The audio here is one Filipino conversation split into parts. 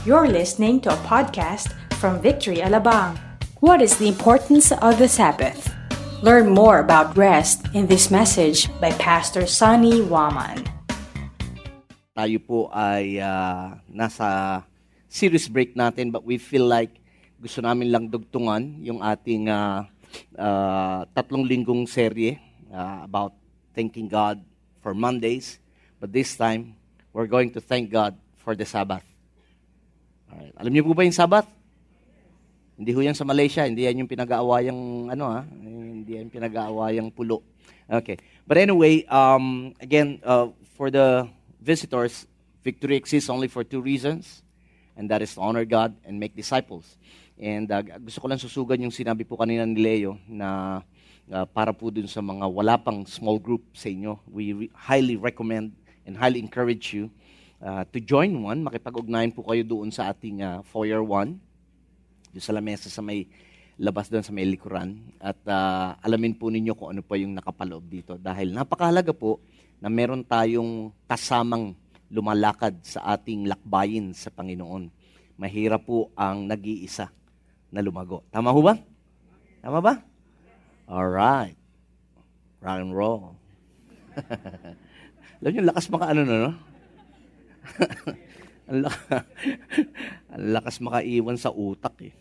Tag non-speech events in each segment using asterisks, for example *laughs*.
You're listening to a podcast from Victory Alabang. What is the importance of the Sabbath? Learn more about rest in this message by Pastor Sunny Waman. Tayo po ay uh, nasa series break natin but we feel like gusto namin lang dugtungan yung ating uh, uh, tatlong linggong serye uh, about thanking God for Mondays. But this time, we're going to thank God for the Sabbath. Alam niyo po ba yung Sabbath? Hindi ho yan sa Malaysia. Hindi yan yung pinag-aawayang, ano ha? Hindi yan pinag-aawayang pulo. Okay. But anyway, um, again, uh, for the visitors, victory exists only for two reasons. And that is to honor God and make disciples. And uh, gusto ko lang susugan yung sinabi po kanina ni Leo na uh, para po dun sa mga wala pang small group sa inyo. We re- highly recommend and highly encourage you uh, to join one. Makipag-ugnayan po kayo doon sa ating uh, foyer 1. Doon sa lamesa sa may labas doon sa may likuran. At uh, alamin po ninyo kung ano pa yung nakapaloob dito. Dahil napakahalaga po na meron tayong kasamang lumalakad sa ating lakbayin sa Panginoon. Mahirap po ang nag-iisa na lumago. Tama ho ba? Tama ba? Alright. Rock and roll. *laughs* Alam niyo, lakas maka ano, no? Ang, laka, *laughs* ang lakas makaiwan sa utak eh.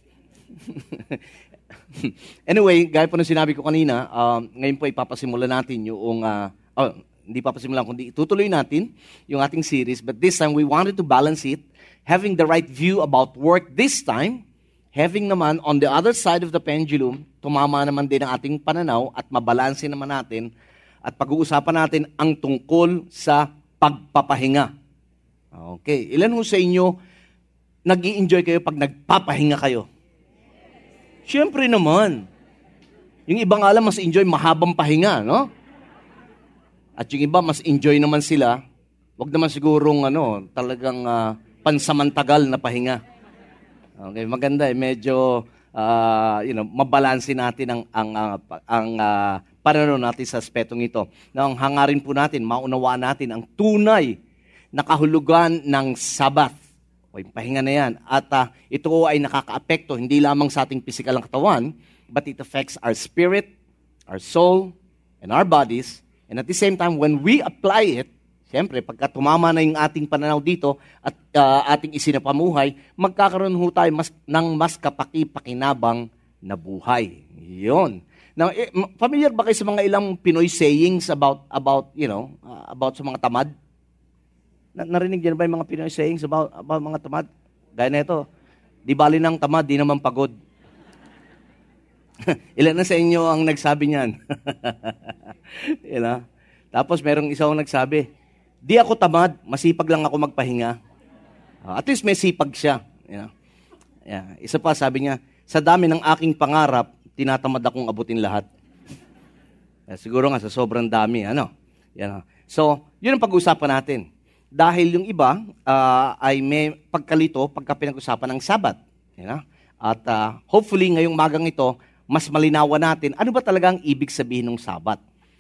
*laughs* anyway, gaya po ng sinabi ko kanina, um, ngayon po ipapasimula natin yung, uh, oh, hindi papasimulan, kundi itutuloy natin yung ating series. But this time, we wanted to balance it, having the right view about work this time, having naman on the other side of the pendulum, tumama naman din ang ating pananaw at mabalanse naman natin at pag-uusapan natin ang tungkol sa pagpapahinga. Okay, ilan ho sa inyo nag enjoy kayo pag nagpapahinga kayo? Siyempre naman. Yung iba nga lang mas enjoy mahabang pahinga, no? At yung iba mas enjoy naman sila, wag naman sigurong ano, talagang uh, pansamantagal na pahinga. Okay, maganda eh. Medyo, uh, you know, mabalansin natin ang, ang, uh, ang uh, pananaw natin sa aspetong ito. Na ang hangarin po natin, maunawaan natin ang tunay na kahulugan ng Sabath. O yung pahinga na yan. At uh, ito ay nakakaapekto hindi lamang sa ating physical ang katawan, but it affects our spirit, our soul, and our bodies. And at the same time, when we apply it, Siyempre, pagka tumama na yung ating pananaw dito at uh, ating isinapamuhay, magkakaroon ho tayo mas, ng mas kapaki-pakinabang na buhay. Yun. Now, eh, familiar ba kayo sa mga ilang Pinoy sayings about, about you know, uh, about sa mga tamad? Na, narinig niyo ba yung mga Pinoy sayings about, about mga tamad? Gaya na ito, di bali ng tamad, di naman pagod. *laughs* Ilan na sa inyo ang nagsabi niyan? *laughs* you know? Tapos merong isang nagsabi, Di ako tamad, masipag lang ako magpahinga. Uh, at least may sipag siya. Yeah. Yeah. Isa pa, sabi niya, sa dami ng aking pangarap, tinatamad akong abutin lahat. yeah, siguro nga sa sobrang dami, ano? Yan. So, yun ang pag-uusapan natin. Dahil yung iba uh, ay may pagkalito pagka pinag-usapan ng Sabat. You know? At uh, hopefully ngayong magang ito, mas malinawan natin ano ba talaga ang ibig sabihin ng Sabat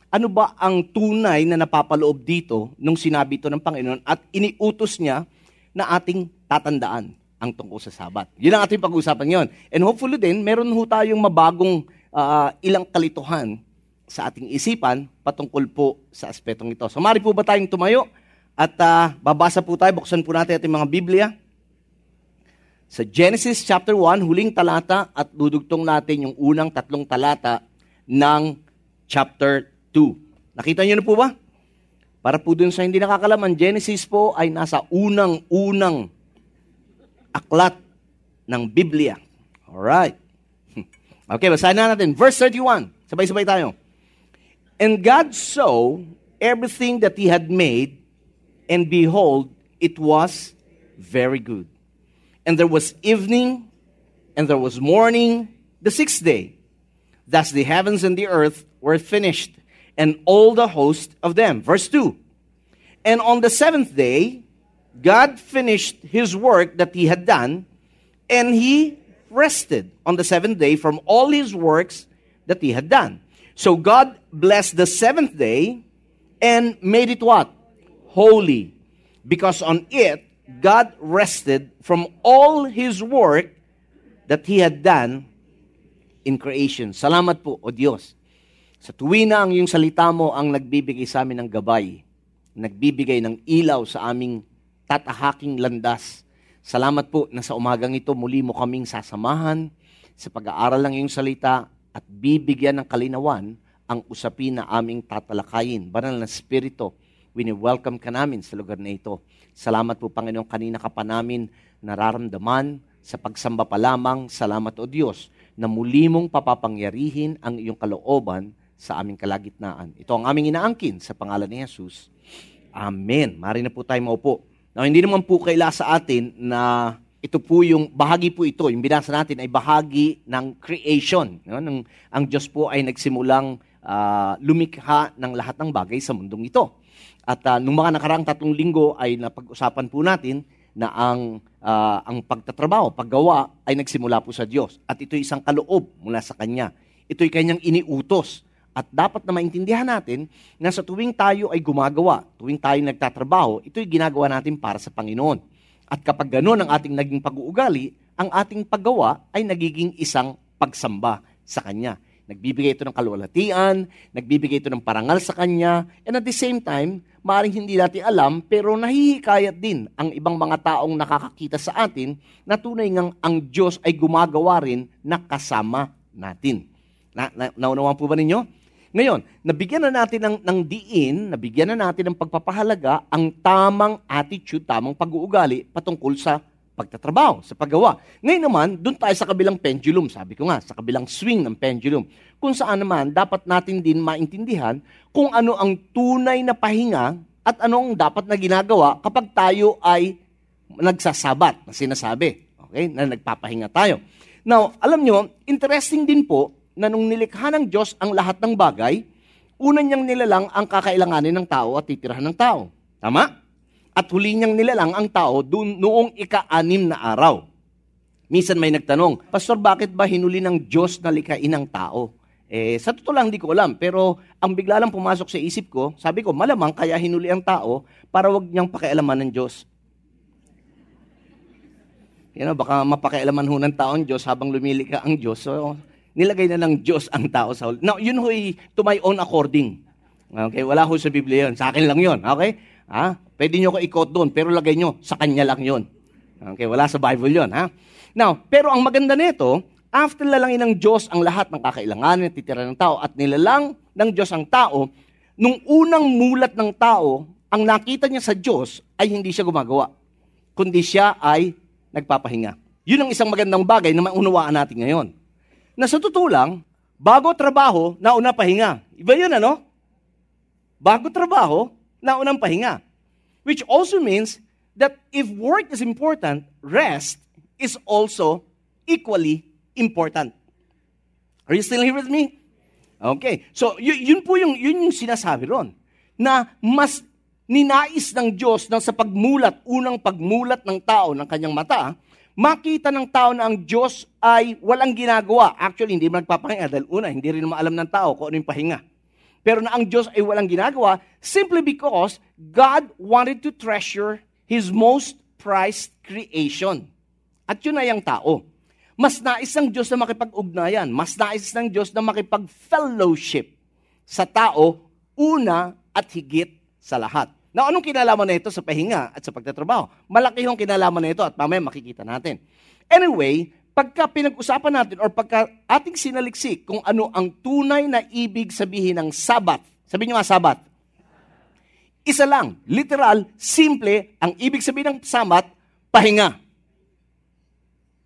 ano ba ang tunay na napapaloob dito nung sinabi ito ng Panginoon at iniutos niya na ating tatandaan ang tungkol sa Sabat. Yun ang ating pag-uusapan ngayon. And hopefully din, meron ho tayong mabagong uh, ilang kalituhan sa ating isipan patungkol po sa aspetong ito. So, mari po ba tayong tumayo at uh, babasa po tayo, buksan po natin ating mga Biblia. Sa Genesis chapter 1, huling talata at dudugtong natin yung unang tatlong talata ng chapter 2. Nakita niyo na po ba? Para po dun sa hindi nakakalaman, Genesis po ay nasa unang-unang aklat ng Biblia. Alright. *laughs* Okay, basahin na natin. Verse 31. Sabay-sabay tayo. And God saw everything that He had made, and behold, it was very good. And there was evening, and there was morning, the sixth day. Thus the heavens and the earth were finished and all the host of them. Verse 2. And on the seventh day, God finished his work that he had done, and he rested on the seventh day from all his works that he had done. So God blessed the seventh day and made it what? Holy. Because on it God rested from all His work that He had done in creation. Salamat po, O Diyos. Sa tuwi na ang iyong salita mo ang nagbibigay sa amin ng gabay, nagbibigay ng ilaw sa aming tatahaking landas. Salamat po na sa umagang ito muli mo kaming sasamahan sa pag-aaral ng iyong salita at bibigyan ng kalinawan ang usapin na aming tatalakayin. Banal na Espiritu, wini-welcome ka namin sa lugar na ito. Salamat po, Panginoon, kanina ka pa namin nararamdaman sa pagsamba pa lamang. Salamat, O Diyos, na muli mong papapangyarihin ang iyong kalooban sa aming kalagitnaan. Ito ang aming inaangkin sa pangalan ni Jesus. Amen. Mari na po tayo maupo. Now, hindi naman po kaila sa atin na ito po yung, bahagi po ito, yung binasa natin ay bahagi ng creation. No? Nang, ang Diyos po ay nagsimulang uh, lumikha ng lahat ng bagay sa mundong ito. At uh, nung mga nakaraang tatlong linggo ay napag-usapan po natin na ang, uh, ang pagtatrabaho, paggawa ay nagsimula po sa Diyos. At ito isang kaloob mula sa Kanya. Ito'y Kanyang iniutos. At dapat na maintindihan natin na sa tuwing tayo ay gumagawa, tuwing tayo nagtatrabaho, ito'y ginagawa natin para sa Panginoon. At kapag gano'n ang ating naging pag-uugali, ang ating paggawa ay nagiging isang pagsamba sa Kanya. Nagbibigay ito ng kalwalatian, nagbibigay ito ng parangal sa Kanya, and at the same time, maaaring hindi natin alam, pero nahihikayat din ang ibang mga taong nakakakita sa atin na tunay ngang ang Diyos ay gumagawa rin na kasama natin. Na, na, naunawan po ba ninyo? Ngayon, nabigyan na natin ng, ng diin, nabigyan na natin ng pagpapahalaga ang tamang attitude, tamang pag-uugali patungkol sa pagtatrabaho, sa paggawa. Ngayon naman, doon tayo sa kabilang pendulum, sabi ko nga, sa kabilang swing ng pendulum, kung saan naman dapat natin din maintindihan kung ano ang tunay na pahinga at ano ang dapat na ginagawa kapag tayo ay nagsasabat na sinasabi. Okay? Na nagpapahinga tayo. Now, alam nyo, interesting din po na nung nilikha ng Diyos ang lahat ng bagay, una niyang nilalang ang kakailanganin ng tao at titirahan ng tao. Tama? At huli niyang nilalang ang tao doon noong ika-anim na araw. Minsan may nagtanong, Pastor, bakit ba hinuli ng Diyos na likain ang tao? Eh, sa totoo lang, hindi ko alam. Pero ang bigla lang pumasok sa isip ko, sabi ko, malamang kaya hinuli ang tao para wag niyang pakialaman ng Diyos. You know, baka mapakialaman ho ng tao ang Diyos habang lumilika ang Diyos. So, nilagay na ng Diyos ang tao sa huli. Now, yun ho'y to my own according. Okay, wala ho sa Biblia yun. Sa akin lang yun. Okay? Ha? Pwede nyo ko i-quote doon, pero lagay nyo, sa kanya lang yun. Okay, wala sa Bible yun. Ha? Now, pero ang maganda nito, after lalangin ng Diyos ang lahat ng kakailanganin at titira ng tao at nilalang ng Diyos ang tao, nung unang mulat ng tao, ang nakita niya sa Diyos ay hindi siya gumagawa, kundi siya ay nagpapahinga. Yun ang isang magandang bagay na maunawaan natin ngayon na sa totoo lang, bago trabaho, nauna pahinga. Iba yun, ano? Bago trabaho, naunang pahinga. Which also means that if work is important, rest is also equally important. Are you still here with me? Okay. So, y- yun po yung, yun yung sinasabi ron. Na mas ninais ng Diyos na sa pagmulat, unang pagmulat ng tao ng kanyang mata, makita ng tao na ang Diyos ay walang ginagawa. Actually, hindi man nagpapahinga dahil una, hindi rin maalam ng tao kung ano yung pahinga. Pero na ang Diyos ay walang ginagawa simply because God wanted to treasure His most prized creation. At yun ay ang tao. Mas nais ng Diyos na makipag-ugnayan. Mas nais ng Diyos na makipag-fellowship sa tao, una at higit sa lahat. Now, anong kinalaman na ito sa pahinga at sa pagtatrabaho? Malaki yung kinalaman na ito at mamaya makikita natin. Anyway, pagka pinag-usapan natin or pagka ating sinaliksik kung ano ang tunay na ibig sabihin ng sabat. Sabihin nyo nga sabat. Isa lang, literal, simple, ang ibig sabihin ng sabat, pahinga.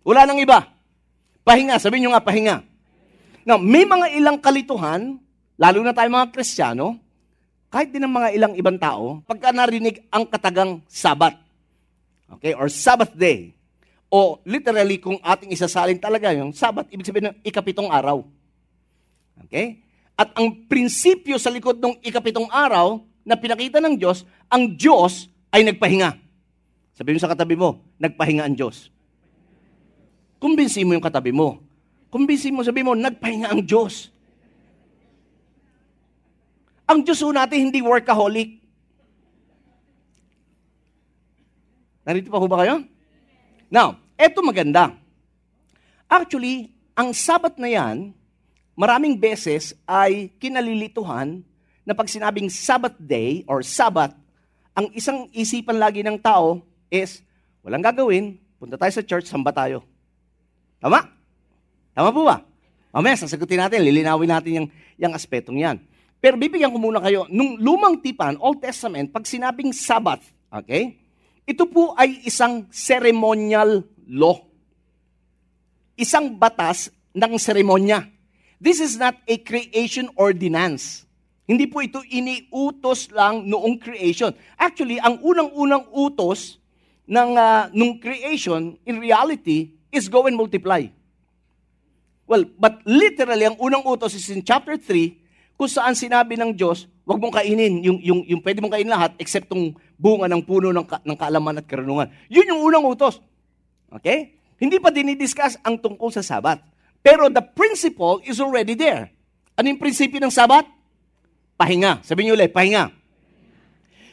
Wala nang iba. Pahinga, sabihin nyo nga pahinga. Now, may mga ilang kalituhan, lalo na tayo mga Kristiyano, kahit din ng mga ilang ibang tao, pagka narinig ang katagang Sabat, okay, or Sabbath day, o literally kung ating isasalin talaga yung Sabat, ibig sabihin ng ikapitong araw. Okay? At ang prinsipyo sa likod ng ikapitong araw na pinakita ng Diyos, ang Diyos ay nagpahinga. Sabihin mo sa katabi mo, nagpahinga ang Diyos. Kumbinsi mo yung katabi mo. Kumbinsi mo, sabi mo, nagpahinga ang Diyos. Ang Diyos natin hindi workaholic. Narito pa ho ba kayo? Now, eto maganda. Actually, ang Sabat na yan, maraming beses ay kinalilituhan na pag sinabing Sabbath day or Sabbath, ang isang isipan lagi ng tao is, walang gagawin, punta tayo sa church, samba tayo. Tama? Tama po ba? Mamaya, sasagutin natin, lilinawin natin yung, yung aspetong yan. Pero bibigyan ko muna kayo, nung lumang tipan, Old Testament, pag sinabing Sabbath, okay, ito po ay isang ceremonial law isang batas ng seremonya. This is not a creation ordinance. Hindi po ito iniutos lang noong creation. Actually, ang unang-unang utos ng uh, nung creation, in reality, is go and multiply. Well, but literally, ang unang utos is in chapter 3, kung saan sinabi ng Diyos, huwag mong kainin yung, yung, yung pwede mong kainin lahat except tong bunga ng puno ng, ng kaalaman at karunungan. Yun yung unang utos. Okay? Hindi pa dinidiscuss ang tungkol sa Sabat. Pero the principle is already there. Ano yung prinsipyo ng Sabat? Pahinga. Sabi niyo ulit, pahinga.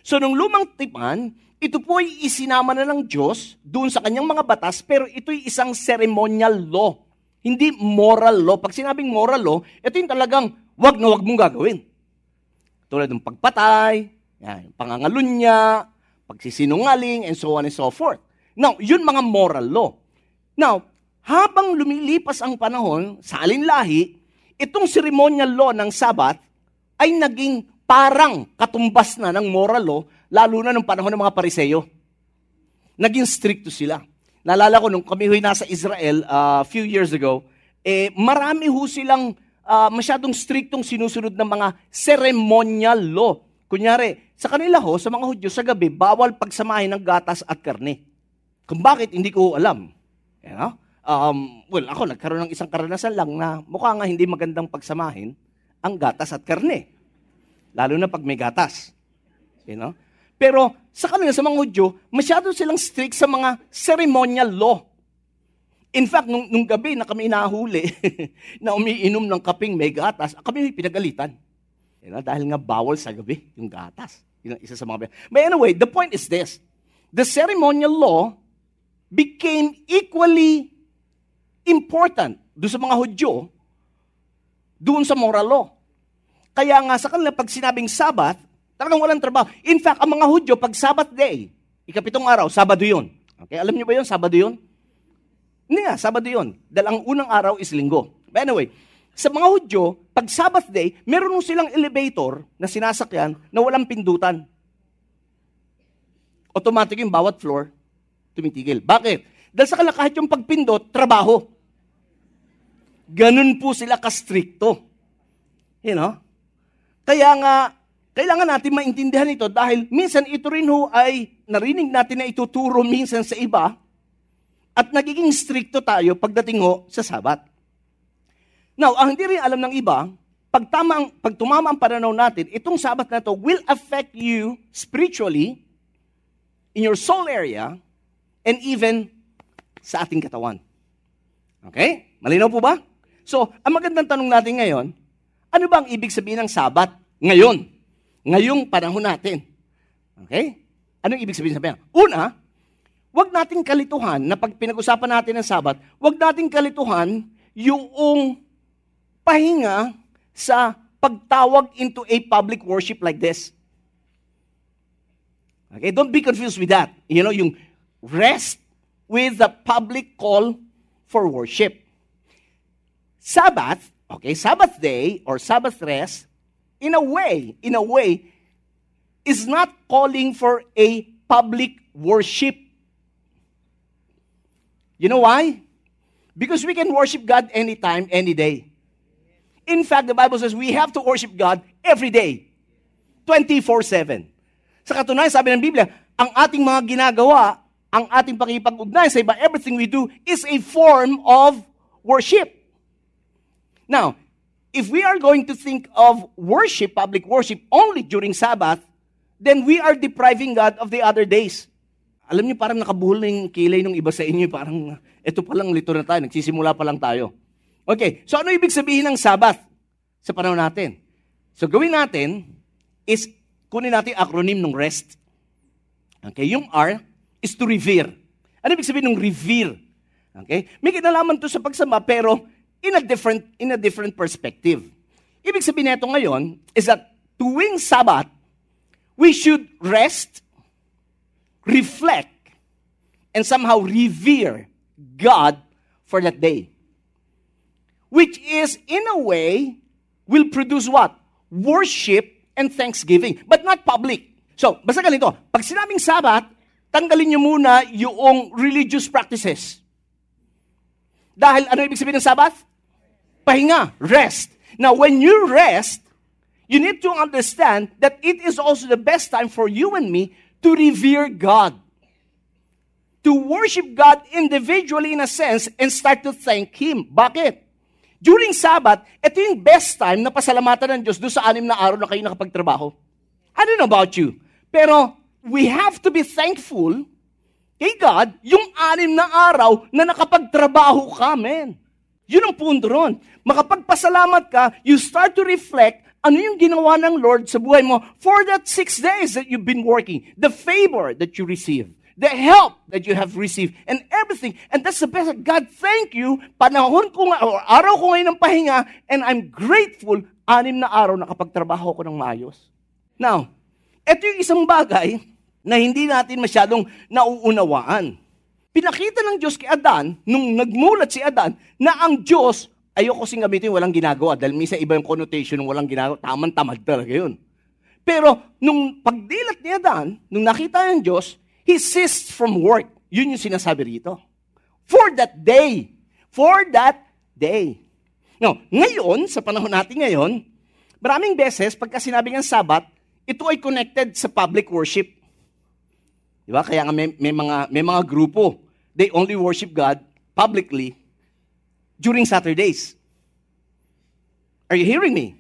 So, nung lumang tipan, ito po ay isinama na ng Diyos doon sa kanyang mga batas, pero ito'y isang ceremonial law. Hindi moral law. Pag sinabing moral law, ito yung talagang wag na wag mong gagawin. Tulad ng pagpatay, yan, pangangalunya, pagsisinungaling, and so on and so forth. Now, yun mga moral law. Now, habang lumilipas ang panahon sa alinlahi, itong ceremonial law ng Sabat ay naging parang katumbas na ng moral law, lalo na nung panahon ng mga pariseyo. Naging stricto sila. Naalala ko nung kami huy nasa Israel a uh, few years ago, eh, marami ho silang uh, masyadong striktong sinusunod ng mga ceremonial law. Kunyari, sa kanila ho, sa mga Hudyo, sa gabi, bawal pagsamahin ng gatas at karne. Kung bakit, hindi ko alam. You know? Um, well, ako nagkaroon ng isang karanasan lang na mukha nga hindi magandang pagsamahin ang gatas at karne. Lalo na pag may gatas. You know? Pero sa kanila, sa mga Hudyo, masyado silang strict sa mga ceremonial law. In fact, nung, nung gabi na kami nahuli *laughs* na umiinom ng kaping may gatas, kami may pinagalitan. You know, dahil nga bawal sa gabi yung gatas. Yun isa sa mga... But anyway, the point is this. The ceremonial law became equally important doon sa mga Hudyo, doon sa moral law. Kaya nga sa kanila, pag sinabing Sabat, talagang walang trabaho. In fact, ang mga Hudyo, pag Sabat day, ikapitong araw, Sabado yun. Okay, alam niyo ba yun? Sabado yun? Hindi nga, Sabado yun. Dahil ang unang araw is linggo. But anyway, sa mga Hudyo, pag Sabbath day, meron silang elevator na sinasakyan na walang pindutan. Automatic yung bawat floor, tumitigil. Bakit? Dahil sa kanila kahit yung pagpindot, trabaho. Ganun po sila kastrikto. You know? Kaya nga, kailangan natin maintindihan ito dahil minsan ito rin ho ay narinig natin na ituturo minsan sa iba at nagiging strikto tayo pagdating ho sa sabat. Now, ang hindi rin alam ng iba, pag, tama, pag tumama ang pananaw natin, itong sabat na to will affect you spiritually in your soul area and even sa ating katawan. Okay? Malinaw po ba? So, ang magandang tanong natin ngayon, ano ba ang ibig sabihin ng sabat ngayon? Ngayong panahon natin. Okay? Anong ibig sabihin sabihin? Una, wag nating kalituhan na pag pinag-usapan natin ng sabat, wag nating kalituhan yung pahinga sa pagtawag into a public worship like this. Okay, don't be confused with that. You know, yung rest with the public call for worship. Sabbath, okay, Sabbath day or Sabbath rest, in a way, in a way, is not calling for a public worship. You know why? Because we can worship God anytime, any day. In fact, the Bible says we have to worship God every day, 24 7. Sa katunayan, sabi ng Biblia, ang ating mga ginagawa, ang ating pakipag-ugnay sa iba, everything we do is a form of worship. Now, if we are going to think of worship, public worship, only during Sabbath, then we are depriving God of the other days. Alam niyo, parang nakabuhol na yung kilay ng iba sa inyo. Parang, eto pa lang, lito na tayo. Nagsisimula pa lang tayo. Okay, so ano ibig sabihin ng Sabbath sa panahon natin? So gawin natin is kunin natin acronym ng rest. Okay, yung R, is to revere. Ano ibig sabihin ng revere? Okay? May kinalaman to sa pagsamba pero in a different in a different perspective. Ibig sabihin nito ngayon is that tuwing Sabbath, we should rest, reflect, and somehow revere God for that day. Which is, in a way, will produce what? Worship and thanksgiving, but not public. So, basta ganito, pag sinabing Sabbath, tanggalin niyo muna yung religious practices. Dahil ano ibig sabihin ng Sabbath? Pahinga, rest. Now, when you rest, you need to understand that it is also the best time for you and me to revere God. To worship God individually in a sense and start to thank Him. Bakit? During Sabbath, ito yung best time na pasalamatan ng Diyos doon sa anim na araw na kayo nakapagtrabaho. I don't know about you. Pero we have to be thankful kay God yung anim na araw na nakapagtrabaho ka, men. Yun ang punto ron. Makapagpasalamat ka, you start to reflect ano yung ginawa ng Lord sa buhay mo for that six days that you've been working, the favor that you received the help that you have received, and everything. And that's the best. God, thank you. Panahon ko nga, or araw ko ngayon ng pahinga, and I'm grateful, anim na araw nakapagtrabaho ko ng maayos. Now, ito yung isang bagay na hindi natin masyadong nauunawaan. Pinakita ng Diyos kay Adan, nung nagmulat si Adan, na ang Diyos, ayoko sing gamitin walang ginagawa, dahil misa iba yung connotation ng walang ginagawa, tamang-tamad talaga yun. Pero, nung pagdilat ni Adan, nung nakita ng Diyos, He ceased from work. Yun yung sinasabi rito. For that day. For that day. No, ngayon, sa panahon natin ngayon, maraming beses, pagka sinabi ng Sabat, ito ay connected sa public worship. Di ba? Kaya nga may, may, mga, may mga grupo, they only worship God publicly during Saturdays. Are you hearing me?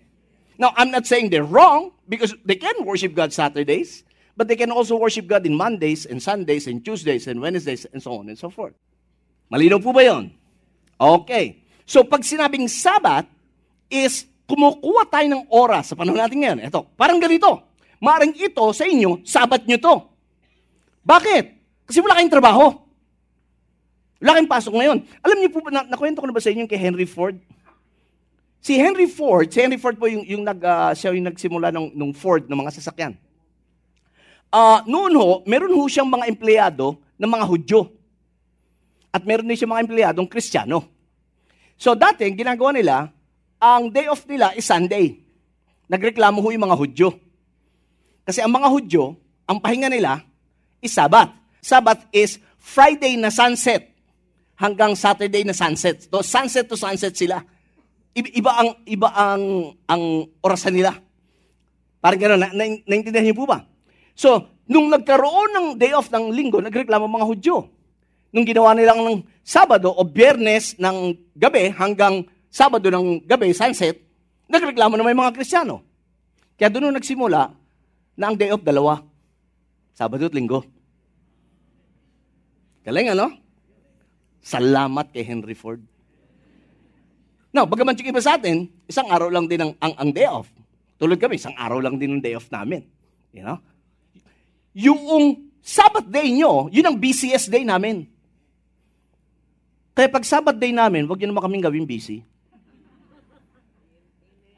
Now, I'm not saying they're wrong because they can worship God Saturdays. But they can also worship God in Mondays and Sundays and Tuesdays and Wednesdays and so on and so forth. Malinaw po ba yon? Okay. So pag sinabing Sabat is kumukuha tayo ng oras sa panahon natin ngayon. Ito, parang ganito. Maring ito sa inyo, Sabat nyo to. Bakit? Kasi wala kayong trabaho. Wala kayong pasok ngayon. Alam niyo po na, nakwento ko na ba sa inyo kay Henry Ford? Si Henry Ford, si Henry Ford po yung, yung nag, uh, siya yung nagsimula ng, ng Ford ng mga sasakyan uh, noon ho, meron ho siyang mga empleyado ng mga Hudyo. At meron din siyang mga empleyadong Kristiyano. So dati, ginagawa nila, ang day off nila is Sunday. Nagreklamo ho yung mga Hudyo. Kasi ang mga Hudyo, ang pahinga nila is Sabbath. Sabbath is Friday na sunset hanggang Saturday na sunset. So sunset to sunset sila. Iba ang iba ang ang orasan nila. Parang gano'n, na, na, naintindihan niyo po ba? So, nung nagkaroon ng day off ng linggo, nagreklamo mga Hudyo. Nung ginawa nilang ng Sabado o Biyernes ng gabi hanggang Sabado ng gabi, sunset, nagreklamo na may mga Kristiyano. Kaya doon nagsimula na ang day off dalawa. Sabado at Linggo. Galing ano? Salamat kay Henry Ford. Now, bagaman yung iba sa atin, isang araw lang din ang, ang, ang day off. Tulad kami, isang araw lang din ang day off namin. You know? yung Sabbath day nyo, yun ang BCS day namin. Kaya pag Sabbath day namin, wag nyo naman kaming gawing busy.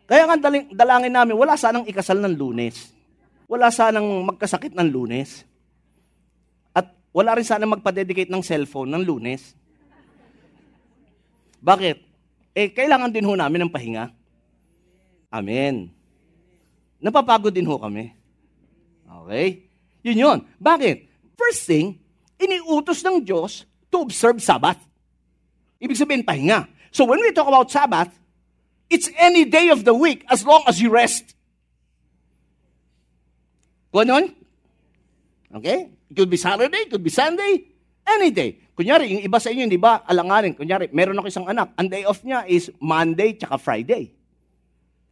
Kaya nga dalangin namin, wala sanang ikasal ng lunes. Wala sanang magkasakit ng lunes. At wala rin sanang magpa-dedicate ng cellphone ng lunes. Bakit? Eh, kailangan din ho namin ng pahinga. Amen. Napapagod din ho kami. Okay? Yun yun. Bakit? First thing, iniutos ng Diyos to observe Sabbath. Ibig sabihin, pahinga. So when we talk about Sabbath, it's any day of the week as long as you rest. Ganon? Okay? It could be Saturday, it could be Sunday, any day. Kunyari, yung iba sa inyo, di ba, alanganin. Kunyari, meron ako isang anak. Ang day off niya is Monday tsaka Friday.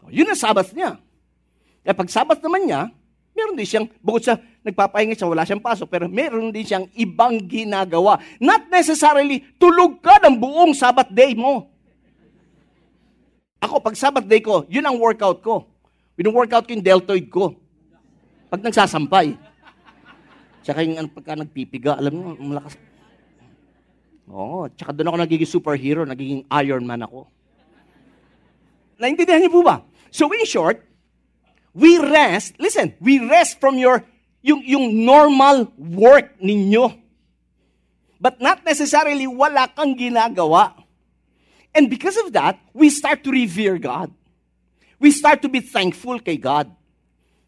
Yun ang Sabbath niya. Kaya pag Sabbath naman niya, meron din siyang, bukod sa nagpapahinga siya, wala siyang pasok, pero meron din siyang ibang ginagawa. Not necessarily, tulog ka ng buong Sabbath day mo. Ako, pag Sabbath day ko, yun ang workout ko. Yung workout ko yung deltoid ko. Pag nagsasampay. Tsaka yung ano, pagka nagpipiga, alam mo, malakas. Oo, tsaka doon ako nagiging superhero, nagiging Iron Man ako. Naintindihan niyo po ba? So in short, we rest, listen, we rest from your, yung, yung normal work ninyo. But not necessarily wala kang ginagawa. And because of that, we start to revere God. We start to be thankful kay God.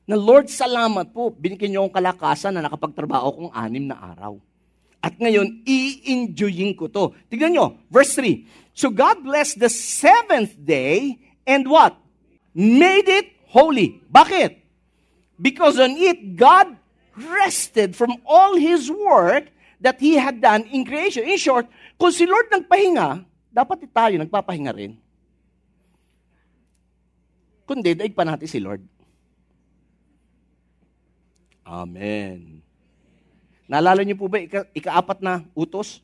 Na Lord, salamat po, binigyan niyo akong kalakasan na nakapagtrabaho kong anim na araw. At ngayon, i-enjoyin ko to. Tignan nyo, verse 3. So God blessed the seventh day and what? Made it holy. Bakit? Because on it, God rested from all His work that He had done in creation. In short, kung si Lord nagpahinga, dapat tayo nagpapahinga rin. Kundi, daig pa natin si Lord. Amen. Naalala niyo po ba ika, ikaapat na utos?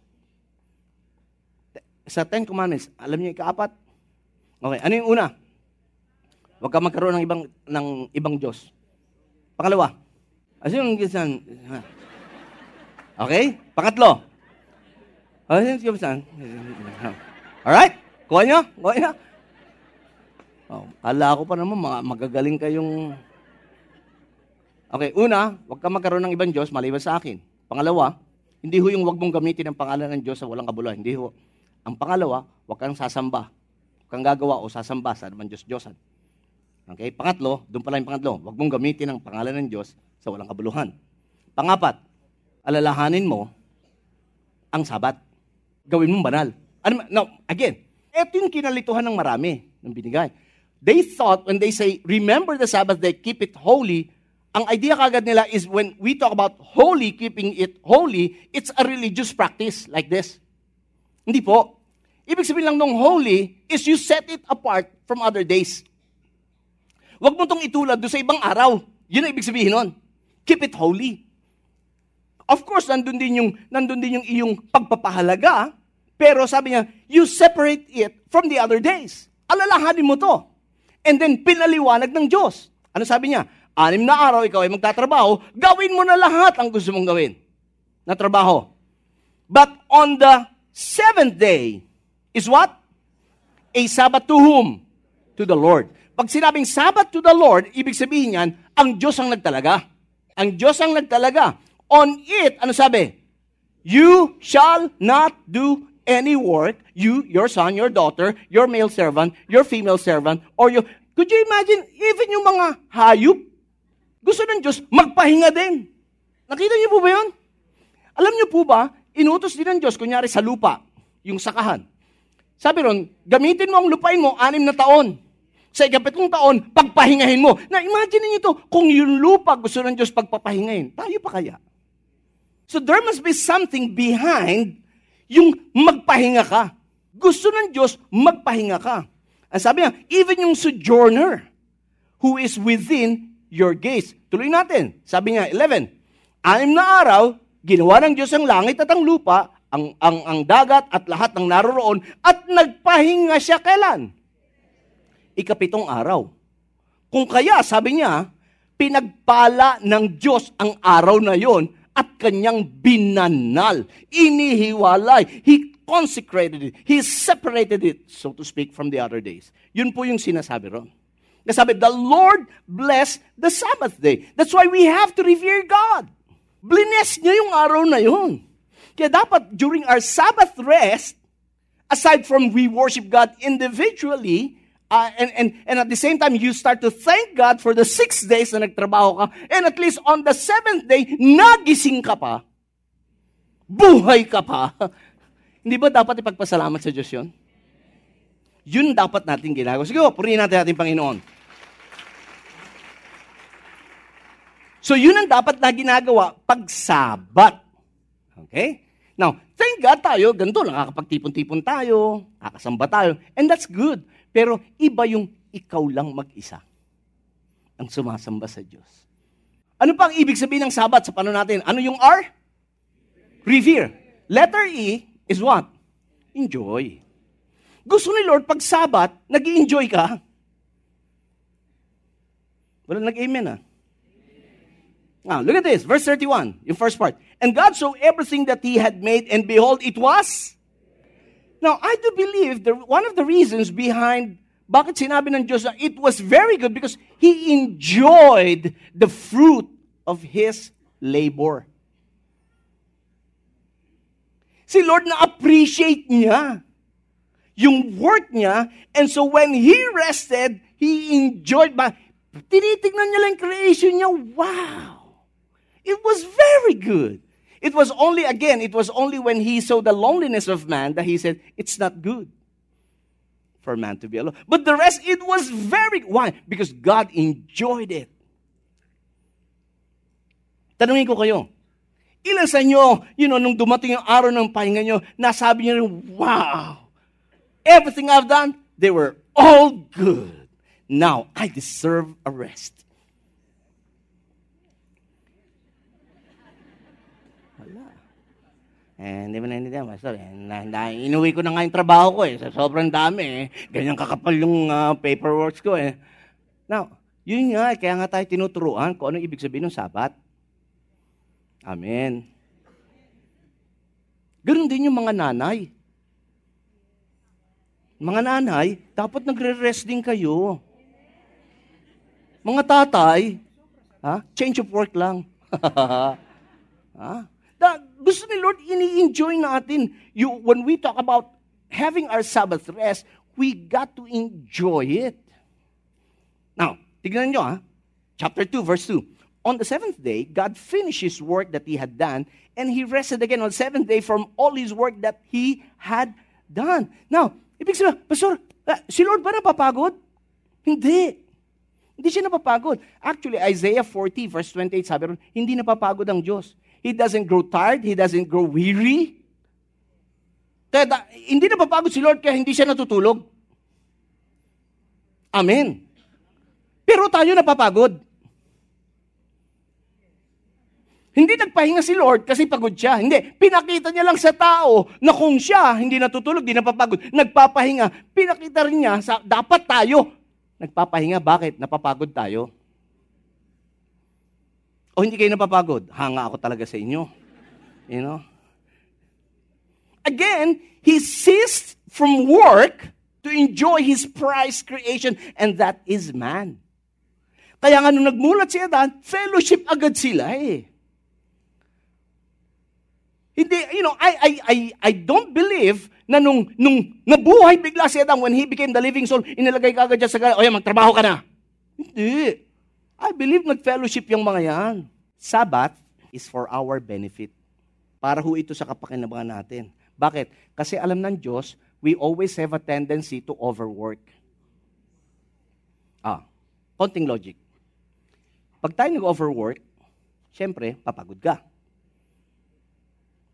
Sa Ten Commandments, alam niyo ikaapat? Okay, ano yung una? Huwag ka magkaroon ng ibang, ng ibang Diyos. Pangalawa, ano yung gisan? *laughs* Okay? Pangatlo, ano yung gisan? *laughs* Alright? Kuha niyo? Kuha niyo? Oh, kala ko pa naman magagaling kayong... Okay, una, huwag ka magkaroon ng ibang Diyos maliban sa akin. Pangalawa, hindi ho yung huwag mong gamitin ang pangalan ng Diyos sa walang kabuluhan. Hindi ho. Ang pangalawa, huwag kang sasamba. Huwag kang gagawa o sasamba sa naman Diyos-Diyosan. Okay? Pangatlo, doon pala yung pangatlo, huwag mong gamitin ang pangalan ng Diyos sa walang kabuluhan. Pangapat, alalahanin mo ang sabat. Gawin mong banal. Ano, now, again, ito yung kinalituhan ng marami ng binigay. They thought when they say, remember the Sabbath day, keep it holy, ang idea kagad nila is when we talk about holy, keeping it holy, it's a religious practice like this. Hindi po. Ibig sabihin lang nung holy is you set it apart from other days. Huwag mo itong itulad doon sa ibang araw. Yun ang ibig sabihin nun. Keep it holy. Of course, nandun din yung, nandun din yung iyong pagpapahalaga, pero sabi niya, you separate it from the other days. Alalahanin mo to. And then, pinaliwanag ng Diyos. Ano sabi niya? Anim na araw, ikaw ay magtatrabaho, gawin mo na lahat ang gusto mong gawin na trabaho. But on the seventh day is what? A Sabbath to whom? To the Lord. Pag sinabing Sabbath to the Lord, ibig sabihin yan, ang Diyos ang nagtalaga. Ang Diyos ang nagtalaga. On it, ano sabi? You shall not do any work, you, your son, your daughter, your male servant, your female servant, or you, could you imagine, even yung mga hayop, gusto ng Diyos, magpahinga din. Nakita niyo po ba yun? Alam niyo po ba, inutos din ng Diyos, kunyari sa lupa, yung sakahan. Sabi ron, gamitin mo ang lupain mo, anim na taon. Sa ikapitong taon, pagpahingahin mo. Na imagine niyo to, kung yung lupa gusto ng Diyos pagpapahingahin, tayo pa kaya? So there must be something behind yung magpahinga ka. Gusto ng Diyos, magpahinga ka. Ang sabi niya, even yung sojourner who is within your gaze. Tuloy natin. Sabi niya, 11, anim na araw, ginawa ng Diyos ang langit at ang lupa, ang, ang, ang dagat at lahat ng naroroon, at nagpahinga siya kailan? Ikapitong araw. Kung kaya, sabi niya, pinagpala ng Diyos ang araw na yon at kanyang binanal, inihiwalay. He consecrated it. He separated it, so to speak, from the other days. Yun po yung sinasabi ron. Sabi, the Lord bless the Sabbath day. That's why we have to revere God. Bless niya yung araw na yun. Kaya dapat during our Sabbath rest, aside from we worship God individually, uh, and, and, and at the same time, you start to thank God for the six days na nagtrabaho ka, and at least on the seventh day, nagising ka pa, buhay ka pa. *laughs* Hindi ba dapat ipagpasalamat sa Diyos yun? Yun dapat natin ginagawa. Sige, purihin natin ating Panginoon. So yun ang dapat na ginagawa pag sabat. Okay? Now, thank God tayo, ganito, nakakapagtipon-tipon tayo, kakasamba tayo, and that's good. Pero iba yung ikaw lang mag-isa ang sumasamba sa Diyos. Ano pa ang ibig sabihin ng sabat sa paano natin? Ano yung R? Revere. Letter E is what? Enjoy. Gusto ni Lord, pag sabat, nag enjoy ka. Wala nag-amen ah. Now, look at this, verse 31, yung first part. And God saw everything that He had made, and behold, it was. Now, I do believe that one of the reasons behind bakit sinabi ng Diyos na it was very good because He enjoyed the fruit of His labor. Si Lord na-appreciate niya yung work niya, and so when He rested, He enjoyed, ba, tinitignan niya lang creation niya, wow! It was very good. It was only, again, it was only when he saw the loneliness of man that he said, it's not good for man to be alone. But the rest, it was very, why? Because God enjoyed it. Tanungin ko kayo, ilan sa inyo, you know, nung dumating yung araw ng pahinga nyo, nasabi nyo rin, wow, everything I've done, they were all good. Now, I deserve a rest. Eh, hindi mo naintindihan, Pastor. Eh, inuwi ko na nga yung trabaho ko eh. Sa sobrang dami eh. Ganyan kakapal yung uh, paperwork ko eh. Now, yun nga, kaya nga tayo tinuturuan kung ano ibig sabihin ng sabat. Amen. Ganun din yung mga nanay. Mga nanay, dapat nagre-rest din kayo. Mga tatay, ha? change of work lang. *laughs* ha? Da, gusto ni Lord, ini-enjoy natin. You, when we talk about having our Sabbath rest, we got to enjoy it. Now, tignan nyo ha. Chapter 2, verse 2. On the seventh day, God finished his work that he had done, and he rested again on the seventh day from all his work that he had done. Now, ibig sabihin, Pastor, uh, si Lord ba napapagod? Hindi. Hindi siya napapagod. Actually, Isaiah 40, verse 28, sabi ron, hindi napapagod ang Diyos. He doesn't grow tired. He doesn't grow weary. Kaya da, hindi napapagod si Lord kaya hindi siya natutulog. Amen. Pero tayo napapagod. Hindi nagpahinga si Lord kasi pagod siya. Hindi. Pinakita niya lang sa tao na kung siya hindi natutulog, hindi napapagod, nagpapahinga. Pinakita rin niya sa dapat tayo nagpapahinga. Bakit? Napapagod tayo. O hindi kayo napapagod? Hanga ako talaga sa inyo. You know? Again, he ceased from work to enjoy his prized creation, and that is man. Kaya nga nung nagmulat si Adan, fellowship agad sila eh. Hindi, you know, I, I, I, I don't believe na nung, nung nabuhay bigla si Adam when he became the living soul, inilagay ka agad sa o yan, magtrabaho ka na. Hindi. I believe nag-fellowship yung mga yan. Sabbath is for our benefit. Para ho ito sa kapakinabangan natin. Bakit? Kasi alam ng Diyos, we always have a tendency to overwork. Ah, konting logic. Pag tayo nag-overwork, syempre, papagod ka.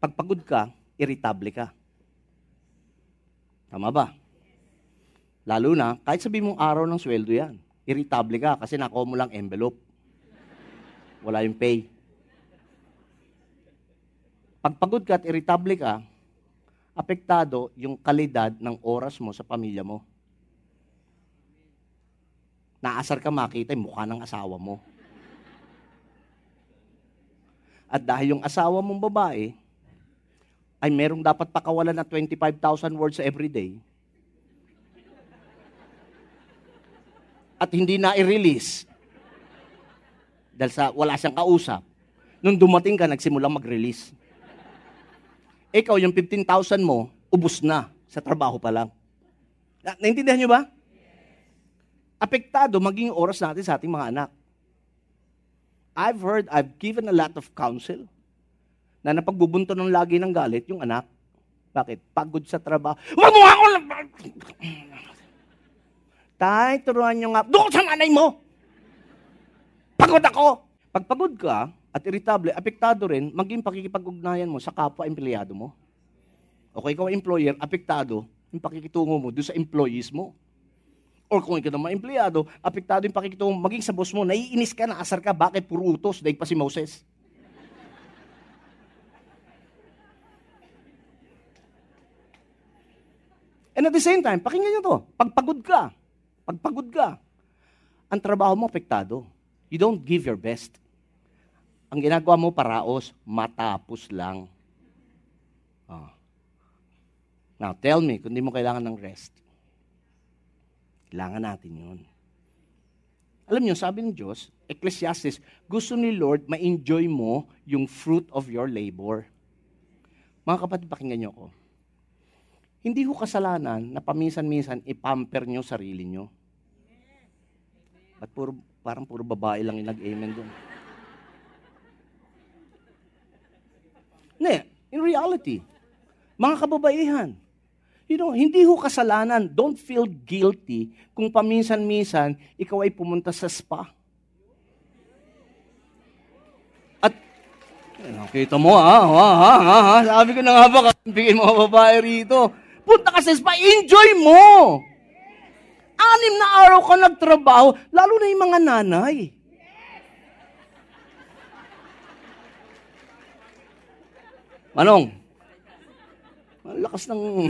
Pag pagod ka, irritable ka. Tama ba? Lalo na, kahit sabi mong araw ng sweldo yan, irritable ka kasi nakuha mo lang envelope. Wala yung pay. Pag pagod ka at irritable ka, apektado yung kalidad ng oras mo sa pamilya mo. Naasar ka makita yung mukha ng asawa mo. At dahil yung asawa mong babae, ay merong dapat pakawalan na 25,000 words every day, at hindi na i-release dahil sa wala siyang kausap, nung dumating ka, nagsimulang mag-release. Ikaw, yung 15,000 mo, ubus na sa trabaho pa lang. Na, naintindihan nyo ba? Apektado maging oras natin sa ating mga anak. I've heard, I've given a lot of counsel na napagbubunto ng lagi ng galit yung anak. Bakit? Pagod sa trabaho. Huwag mo ako! Tay, turuan nyo nga. Doon sa nanay mo! Pagod ako! Pag pagod ka at irritable, apektado rin maging pakikipag-ugnayan mo sa kapwa-empleyado mo. O kung ikaw employer, apektado yung pakikitungo mo doon sa employees mo. Or kung ikaw naman empleyado, apektado yung pakikitungo mo, maging sa boss mo, naiinis ka, naasar ka, bakit puro utos, dahil pa si Moses. And at the same time, pakinggan nyo to, pagpagod ka, pagpagod ka, ang trabaho mo apektado. You don't give your best. ang ginagawa mo paraos, matapos lang. Oh. Now, tell me, kung di mo kailangan ng rest, kailangan natin yun. Alam niyo, sabi ng Diyos, Ecclesiastes, gusto ni Lord ma-enjoy mo yung fruit of your labor. Mga kapatid, pakinggan niyo ko. Hindi ko kasalanan na paminsan-minsan ipamper niyo sarili niyo. At puro, parang puro babae lang yung nag-amen doon. Ne, in reality, mga kababaihan, you know, hindi ho kasalanan, don't feel guilty kung paminsan-minsan ikaw ay pumunta sa spa. At, nakita mo ha, ha, ha, ha, ha, sabi ko na nga ba, kampingin mga babae rito, punta ka sa spa, enjoy mo! Anim na araw ka nagtrabaho, lalo na yung mga nanay. Manong, ang lakas ng... *laughs*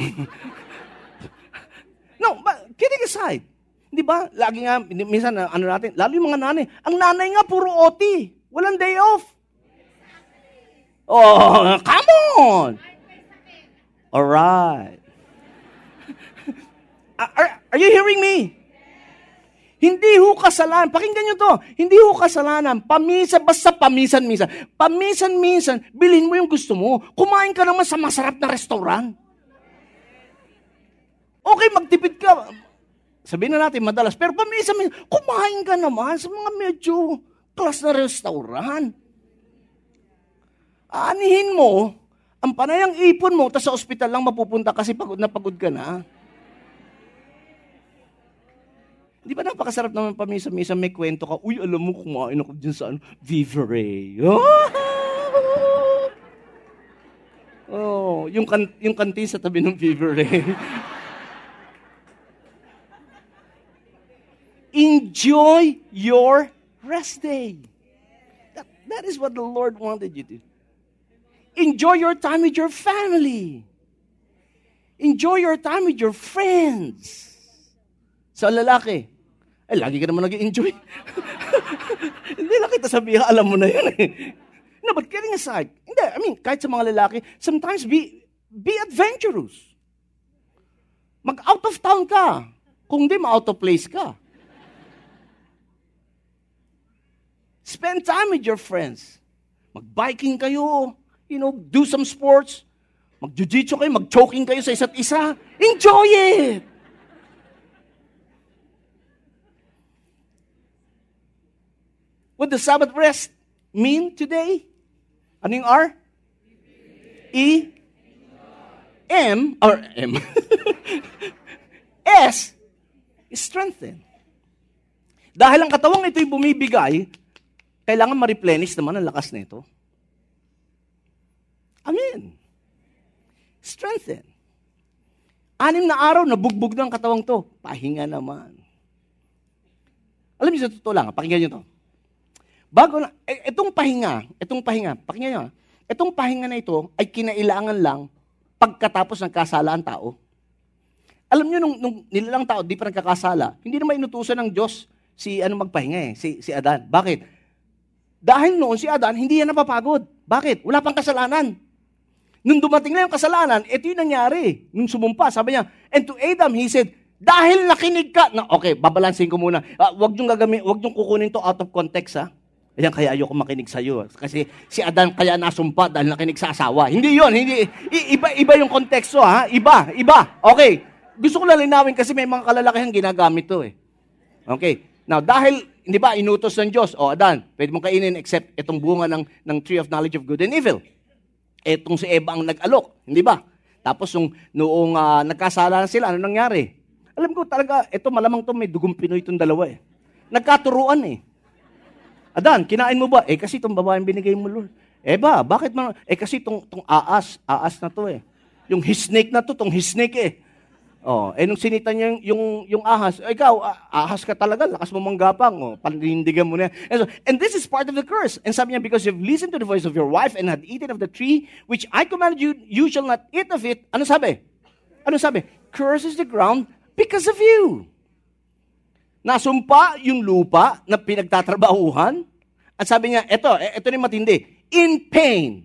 no, but kidding aside, di ba, lagi nga, minsan, ano natin, lalo yung mga nanay, ang nanay nga puro OT, walang day off. Oh, come on! Alright. Are, are you hearing me? Hindi ho kasalanan. Pakinggan nyo to. Hindi ho kasalanan. Pamisan, basta pamisan-misan. Pamisan-misan, bilhin mo yung gusto mo. Kumain ka naman sa masarap na restaurant. Okay, magtipid ka. Sabihin na natin madalas. Pero pamisan-misan, kumain ka naman sa mga medyo class na restaurant. Anihin mo, ang panayang ipon mo, tapos sa ospital lang mapupunta kasi pagod na pagod ka na. Di ba napakasarap naman pamisa-misa may kwento ka, uy, alam mo, kumain ako dyan sa ano, Vivere. *laughs* oh, yung, kan yung kantin sa tabi ng Vivere. *laughs* Enjoy your rest day. That, that is what the Lord wanted you to. Enjoy your time with your family. Enjoy your time with your friends. Sa lalaki, eh, lagi ka naman nag-enjoy. *laughs* Hindi lang kita sabihin, alam mo na yun eh. No, but kidding aside, hindi, I mean, kahit sa mga lalaki, sometimes be, be adventurous. Mag-out of town ka. Kung di, ma-out of place ka. Spend time with your friends. Mag-biking kayo. You know, do some sports. Mag-jiu-jitsu kayo, mag-choking kayo sa isa't isa. Enjoy it! What does Sabbath rest mean today? Ano yung R? E? M? Or M? *laughs* S? Strengthen. Dahil ang katawang ito'y bumibigay, kailangan ma-replenish naman ang lakas nito. Amen. Strengthen. Anim na araw, nabugbog na ang katawang to. Pahinga naman. Alam niyo sa totoo lang, pakinggan niyo to. Bago na, eh, itong pahinga, itong pahinga, pakinggan nyo, itong pahinga na ito ay kinailangan lang pagkatapos ng kasalaan tao. Alam nyo, nung, nung nilalang tao, di pa nagkakasala, hindi naman inutusan ng Diyos si ano magpahinga eh, si, si Adan. Bakit? Dahil noon si Adan, hindi yan napapagod. Bakit? Wala pang kasalanan. Nung dumating na yung kasalanan, ito yung nangyari. Nung sumumpa, sabi niya, and to Adam, he said, dahil nakinig ka, na, okay, babalansin ko muna. Uh, wag niyong gagami, wag niyong kukunin to out of context, ha? Ayan, kaya ayoko makinig sa iyo. Kasi si Adan kaya nasumpa dahil nakinig sa asawa. Hindi yon hindi. iba, iba yung konteksto, ha? Iba, iba. Okay. Gusto ko lang linawin kasi may mga kalalakihan ginagamit to, eh. Okay. Now, dahil, hindi ba, inutos ng Diyos, oh, Adan, pwede mong kainin except itong bunga ng, ng tree of knowledge of good and evil. Etong si Eva ang nag-alok, hindi ba? Tapos yung noong uh, nagkasala na sila, ano nangyari? Alam ko talaga, ito malamang to may dugong Pinoy itong dalawa eh. Nagkaturuan eh. Adan, kinain mo ba? Eh kasi itong babaeng binigay mo, Lord. Eh ba, bakit man? Eh kasi itong, itong aas, aas na to eh. Yung hisnake na to, itong hisnake eh. Oh, eh nung sinita niya yung, yung, yung ahas, eh, ikaw, ahas ka talaga, lakas mo manggapang, oh, panindigan mo na. And, so, and this is part of the curse. And sabi niya, because you've listened to the voice of your wife and had eaten of the tree, which I commanded you, you shall not eat of it. Ano sabi? Ano sabi? Curse is the ground because of you. Nasumpa yung lupa na pinagtatrabahuhan At sabi niya, ito, ito ni matindi. In pain,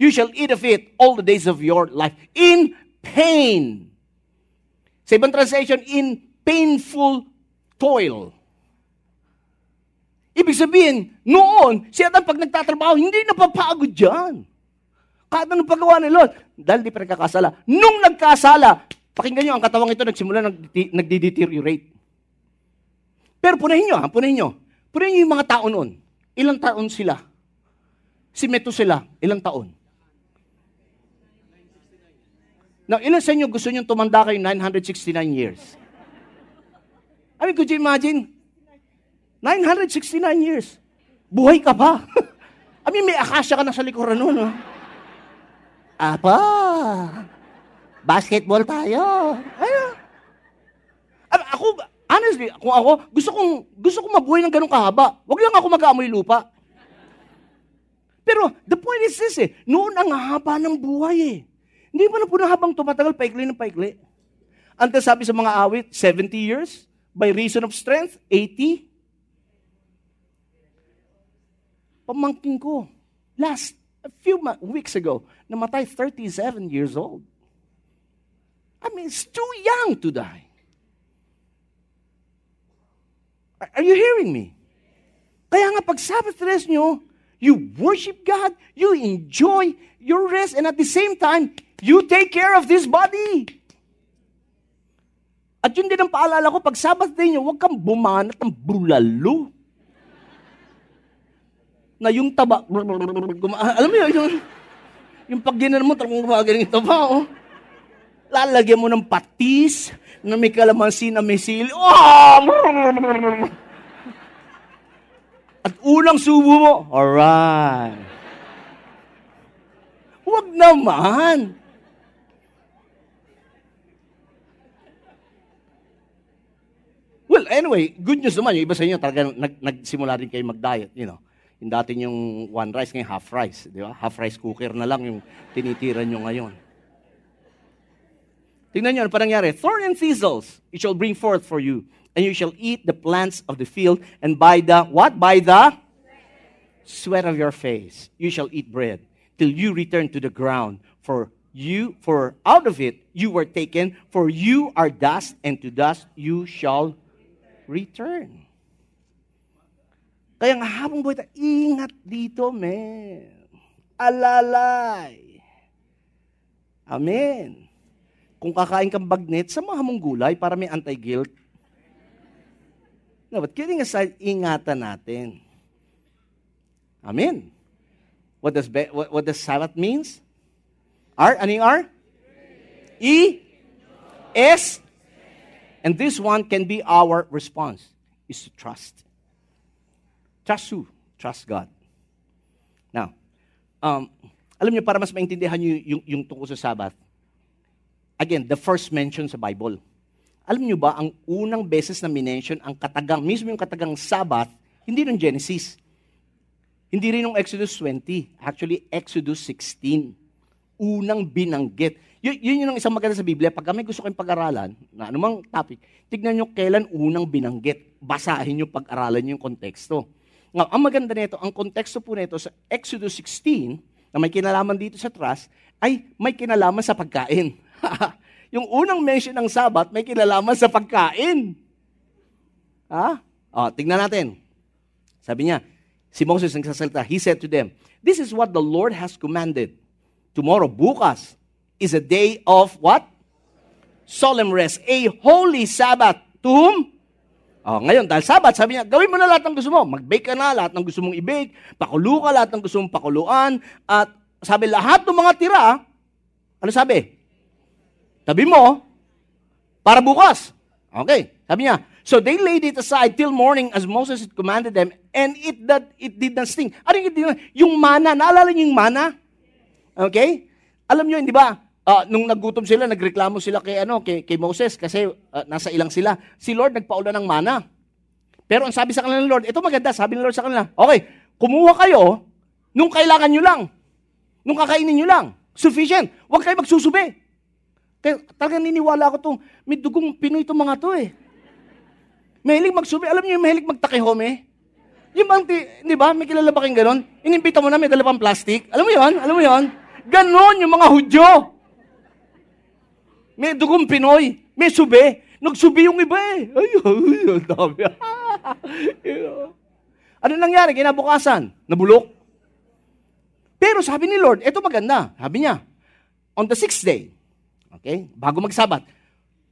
you shall eat of it all the days of your life. In pain. Sa ibang translation, in painful toil. Ibig sabihin, noon, si Adam pag nagtatrabaho, hindi napapagod dyan. Kahit anong paggawa ni Lord, dahil di pa nagkakasala. Nung nagkasala, pakinggan nyo, ang katawang ito nagsimula nagdi-deteriorate. Pero punahin nyo, ha? punahin nyo. Punahin nyo yung mga tao noon. Ilang taon sila? Si sila, ilang taon? Now, ilan sa inyo gusto nyo tumanda kayo 969 years? I mean, could you imagine? 969 years. Buhay ka pa. *laughs* I mean, may akasya ka na sa likuran nun. No? Apa, basketball tayo. Ayun. Ako, honestly, kung ako, gusto kong, gusto kong mabuhay ng ganong kahaba. Huwag lang ako mag-aamoy lupa. Pero, the point is this eh, noon ang haba ng buhay eh. Hindi mo na po na habang tumatagal, paikli ng paikli. Ante sabi sa mga awit, 70 years, by reason of strength, 80, pamangkin ko, last, a few weeks ago, namatay 37 years old. I mean, it's too young to die. Are you hearing me? Kaya nga pag Sabbath rest nyo, you worship God, you enjoy your rest, and at the same time, you take care of this body. At yun din ang paalala ko, pag Sabbath day nyo, huwag kang bumanat ng bulalo na yung taba, *laughs* alam mo yun, yung, yung pag mo, talagang gumagaling yung taba, oh. Lalagyan mo ng patis, na may kalamansi, na may sili. Oh! At unang subo mo, alright. Huwag naman. Well, anyway, good news naman. Yung iba sa inyo talaga nag, nagsimula rin kayo mag-diet, you know. Yung dati yung one rice, ngayon half rice. Di ba? Half rice cooker na lang yung tinitira nyo ngayon. Tingnan nyo, ano pa nangyari? Thorn and thistles, it shall bring forth for you. And you shall eat the plants of the field. And by the, what? By the sweat of your face, you shall eat bread. Till you return to the ground. For you, for out of it you were taken. For you are dust, and to dust you shall return. Kaya nga habang buhay tayo, ingat dito, men. Alalay. Amen. Kung kakain kang bagnet, samahan mong gulay para may anti-guilt. No, but kidding aside, ingatan natin. Amen. What does what, what does Sabbath means? R, ano yung R? E, S, and this one can be our response, is to trust. Trust who? Trust God. Now, um, alam niyo, para mas maintindihan niyo yung, yung tungkol sa Sabbath, again, the first mention sa Bible. Alam niyo ba, ang unang beses na minention, ang katagang, mismo yung katagang Sabbath, hindi ng Genesis. Hindi rin ng Exodus 20. Actually, Exodus 16. Unang binanggit. Y- yun yung isang maganda sa Biblia. Pag kami gusto kayong pag-aralan, na anumang topic, tignan nyo kailan unang binanggit. Basahin nyo, pag-aralan nyo yung konteksto. Nga, ang maganda nito, ang konteksto po nito sa Exodus 16, na may kinalaman dito sa trust, ay may kinalaman sa pagkain. *laughs* yung unang mention ng Sabat, may kinalaman sa pagkain. Ha? O, tingnan natin. Sabi niya, si Moses nagsasalita, he said to them, This is what the Lord has commanded. Tomorrow, bukas, is a day of what? Solemn rest, a holy Sabbath. To whom? Oh, ngayon, dahil sabat, sabi niya, gawin mo na lahat ng gusto mo. Mag-bake ka na, lahat ng gusto mong i-bake. Pakulo ka, lahat ng gusto mong pakuluan. At sabi, lahat ng mga tira, ano sabi? Tabi mo, para bukas. Okay, sabi niya, So they laid it aside till morning as Moses had commanded them, and it that it did not sting. Ano yung, yung mana, naalala niyo yung mana? Okay? Alam niyo, hindi ba, uh, nung nagutom sila, nagreklamo sila kay, ano, kay, kay Moses kasi uh, nasa ilang sila. Si Lord nagpaulan ng mana. Pero ang sabi sa kanila ng Lord, ito maganda, sabi ng Lord sa kanila, okay, kumuha kayo nung kailangan nyo lang. Nung kakainin nyo lang. Sufficient. Huwag kayo magsusubi. Kaya talagang niniwala ko itong, may dugong Pinoy itong mga to eh. Mahilig magsubi. Alam niyo yung mahilig magtakihome? Yung bang, di ba, may kilala ba kayong ganon? Inimbita mo na, may dala pang plastic. Alam mo yon? Alam mo yon? Ganon yung mga Hudyo. May dugong Pinoy. May sube. Nagsubi yung iba eh. Ay, ay, dami. *laughs* ano nangyari? Kinabukasan, nabulok. Pero sabi ni Lord, ito maganda. Sabi niya, on the sixth day, okay, bago magsabat,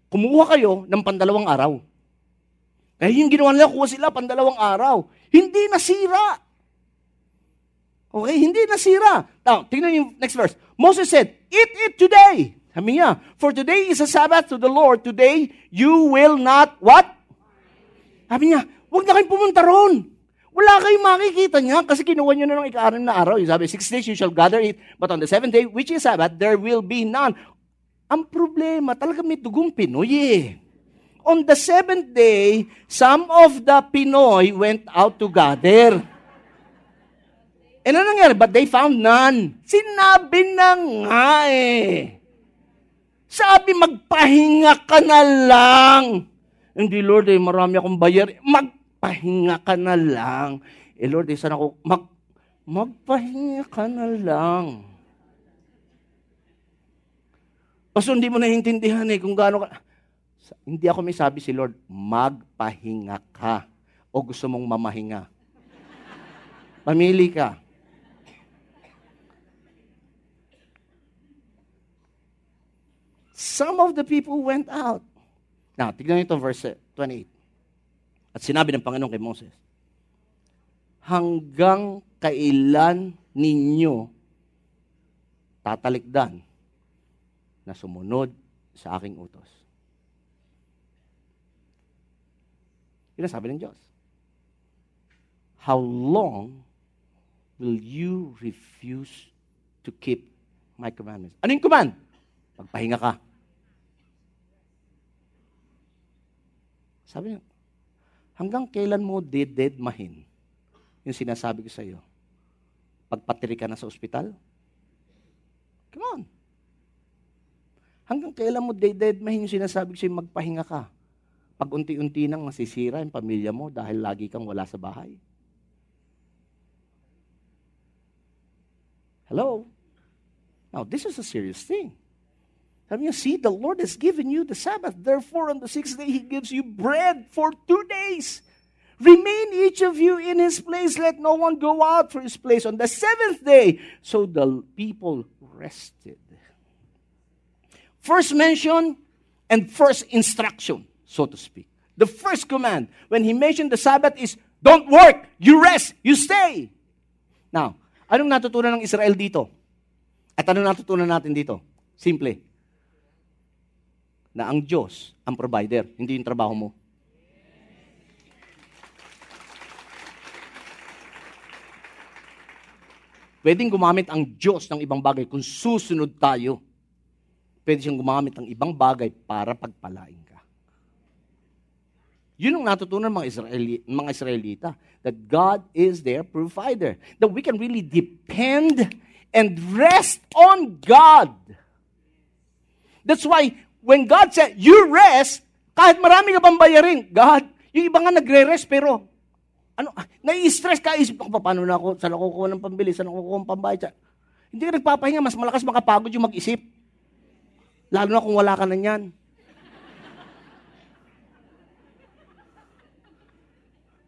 kumuha kayo ng pandalawang araw. Eh, yung ginawa nila, kuha sila pandalawang araw. Hindi nasira. Okay, hindi nasira. Now, tingnan yung next verse. Moses said, Eat it today. Sabi niya, For today is a Sabbath to the Lord. Today, you will not, what? Sabi niya, huwag na kayong pumunta ron. Wala kayong makikita niya kasi kinuha niyo na ng ika na araw. Sabi, six days you shall gather it, but on the seventh day, which is Sabbath, there will be none. Ang problema, talaga may dugong Pinoy eh. On the seventh day, some of the Pinoy went out to gather. And ano nangyari? But they found none. Sinabi na nga eh. Sabi, magpahinga ka na lang. Hindi, Lord, eh, marami akong bayar. Magpahinga ka na lang. Eh, Lord, eh, sana ako, mag, magpahinga ka na lang. Kasi hindi mo naiintindihan eh kung gaano ka. Hindi ako may sabi si Lord, magpahinga ka. O gusto mong mamahinga. Pamili ka. Some of the people went out. Now, tignan niyo ito, verse 28. At sinabi ng Panginoon kay Moses, Hanggang kailan ninyo tatalikdan na sumunod sa aking utos? Yun ang sabi ng Diyos. How long will you refuse to keep my commandments? Ano yung command? Magpahinga ka. Sabi niya, hanggang kailan mo dead mahin yung sinasabi ko sa iyo? Pagpatiri ka na sa ospital? Come on. Hanggang kailan mo dead mahin yung sinasabi ko sa iyo, magpahinga ka? pag unti-unti nang masisira yung pamilya mo dahil lagi kang wala sa bahay. Hello? Now, this is a serious thing. Sabi niya, see, the Lord has given you the Sabbath. Therefore, on the sixth day, He gives you bread for two days. Remain each of you in his place. Let no one go out for his place on the seventh day. So the people rested. First mention and first instruction so to speak. The first command, when he mentioned the Sabbath, is don't work, you rest, you stay. Now, anong natutunan ng Israel dito? At anong natutunan natin dito? Simple. Na ang Diyos ang provider, hindi yung trabaho mo. Pwedeng gumamit ang Diyos ng ibang bagay kung susunod tayo. Pwede siyang gumamit ng ibang bagay para pagpalain yun ang natutunan ng mga, Israeli, mga Israelita. That God is their provider. That we can really depend and rest on God. That's why, when God said, you rest, kahit marami ka pang bayarin, God, yung iba nga nagre-rest, pero, ano, nai-stress ka, isip ko, paano na ako, saan ako kukuha ng pambili, saan ako kukuha ng pambayad, hindi ka nagpapahinga, mas malakas makapagod yung mag-isip. Lalo na kung wala ka na yan.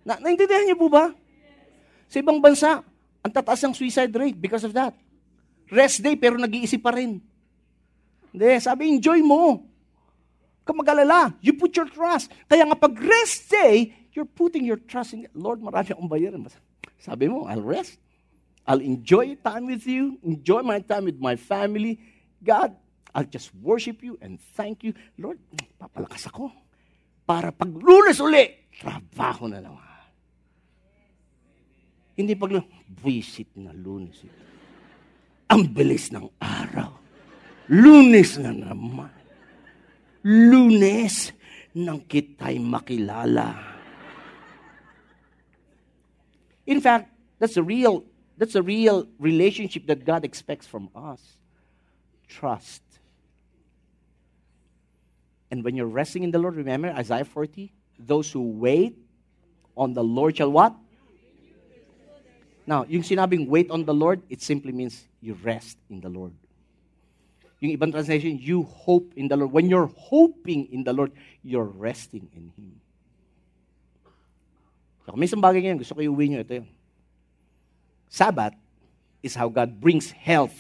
Na, naintindihan niyo po ba? Sa ibang bansa, ang tataas ng suicide rate because of that. Rest day, pero nag-iisip pa rin. Hindi, sabi, enjoy mo. Kung mag-alala, you put your trust. Kaya nga pag rest day, you're putting your trust in, Lord, marami akong bayaran. Sabi mo, I'll rest. I'll enjoy time with you, enjoy my time with my family. God, I'll just worship you and thank you. Lord, papalakas ako. Para pag lunes uli, trabaho na naman. Hindi pag, visit na lunes. Ang bilis ng araw. Lunes na naman. Lunes nang kita'y makilala. In fact, that's a real that's a real relationship that God expects from us. Trust. And when you're resting in the Lord, remember Isaiah 40, those who wait on the Lord shall what? Now, yung sinabing wait on the Lord, it simply means you rest in the Lord. Yung ibang translation, you hope in the Lord. When you're hoping in the Lord, you're resting in Him. So, kung may isang bagay ngayon, gusto ko iuwi nyo, ito yun. Sabbath is how God brings health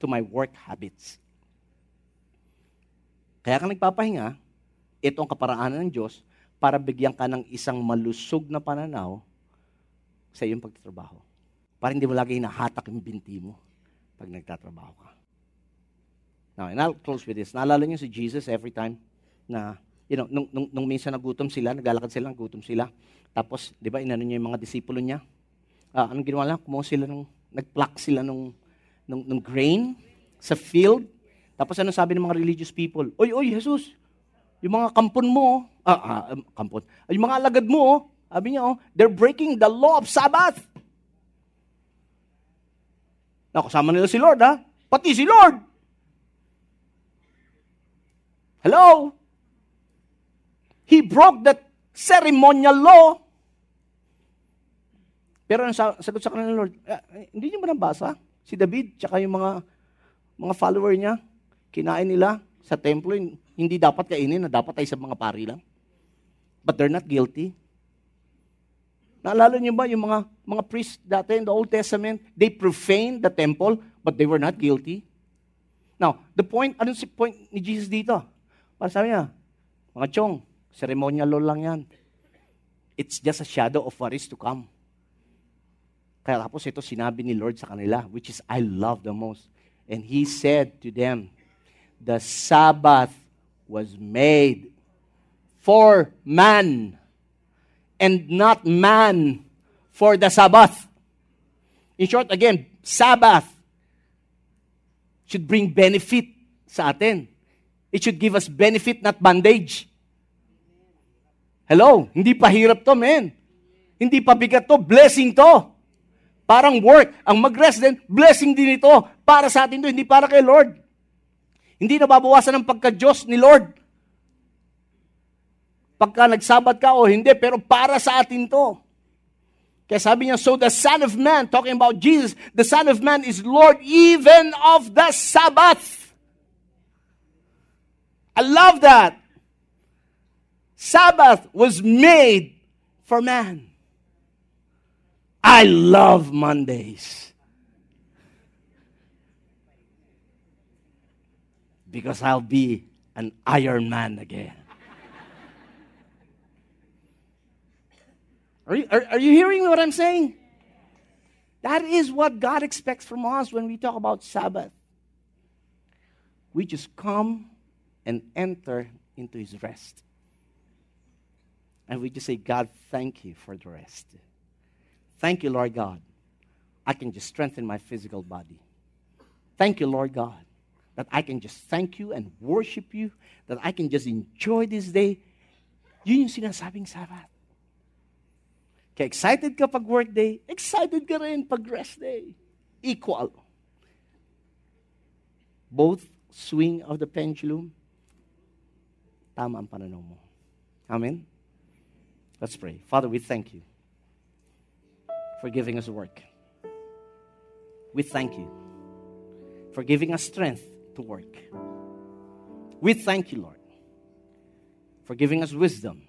to my work habits. Kaya ka nagpapahinga, ito ang kaparaanan ng Diyos para bigyan ka ng isang malusog na pananaw sa iyong pagtatrabaho. Para hindi mo lagi nahatak yung binti mo pag nagtatrabaho ka. Now, and I'll close with this. Naalala niyo si Jesus every time na, you know, nung, nung, nung minsan nagutom sila, naglalakad sila, nagutom sila. Tapos, di ba, inano niya yung mga disipulo niya? Uh, anong ginawa nila? Kumuha sila nung, nag-pluck sila nung, nung, nung grain sa field. Tapos ano sabi ng mga religious people? Oy, oy, Jesus, yung mga kampon mo, ah, ah um, kampon, yung mga alagad mo, sabi niya, oh, they're breaking the law of Sabbath. Nakasama nila si Lord, ha? Pati si Lord. Hello? He broke that ceremonial law. Pero ang sagot sa kanila ng Lord, eh, hindi niyo ba nabasa? Si David, tsaka yung mga mga follower niya, kinain nila sa templo, hindi dapat kainin na dapat ay sa mga pari lang. But they're not guilty. Naalala niyo ba yung mga mga priests dati in the Old Testament, they profaned the temple, but they were not guilty. Now, the point, anong si point ni Jesus dito? Para sabi niya, mga chong, ceremonial law lang yan. It's just a shadow of what is to come. Kaya tapos ito sinabi ni Lord sa kanila, which is I love the most. And He said to them, the Sabbath was made for man and not man for the Sabbath. In short, again, Sabbath should bring benefit sa atin. It should give us benefit, not bondage. Hello? Hindi pa hirap to, man. Hindi pa bigat to, blessing to. Parang work. Ang mag-rest din, blessing din ito. Para sa atin to, hindi para kay Lord. Hindi nababawasan ng pagka-Diyos ni Lord pagka nagsabat ka o hindi, pero para sa atin to. Kaya sabi niya, so the Son of Man, talking about Jesus, the Son of Man is Lord even of the Sabbath. I love that. Sabbath was made for man. I love Mondays. Because I'll be an Iron Man again. Are you, are, are you hearing what I'm saying? That is what God expects from us when we talk about Sabbath. We just come and enter into His rest. And we just say, God, thank you for the rest. Thank you, Lord God. I can just strengthen my physical body. Thank you, Lord God, that I can just thank you and worship you, that I can just enjoy this day. Yun yung sinasabing Sabbath. Kaya excited ka pag work day, excited ka rin pag rest day. Equal. Both swing of the pendulum, tama ang pananaw mo. Amen? Let's pray. Father, we thank you for giving us work. We thank you for giving us strength to work. We thank you, Lord, for giving us wisdom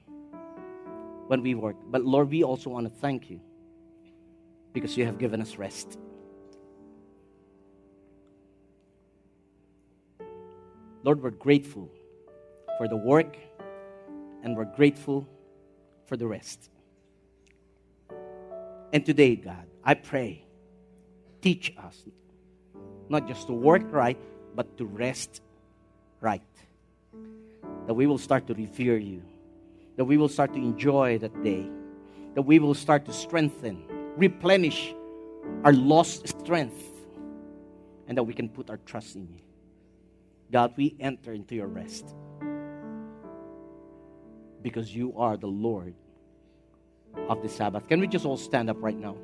when we work. But Lord, we also want to thank you because you have given us rest. Lord, we're grateful for the work and we're grateful for the rest. And today, God, I pray, teach us not just to work right, but to rest right. That we will start to revere you that we will start to enjoy that day, that we will start to strengthen, replenish our lost strength, and that we can put our trust in you. God, we enter into your rest because you are the Lord of the Sabbath. Can we just all stand up right now?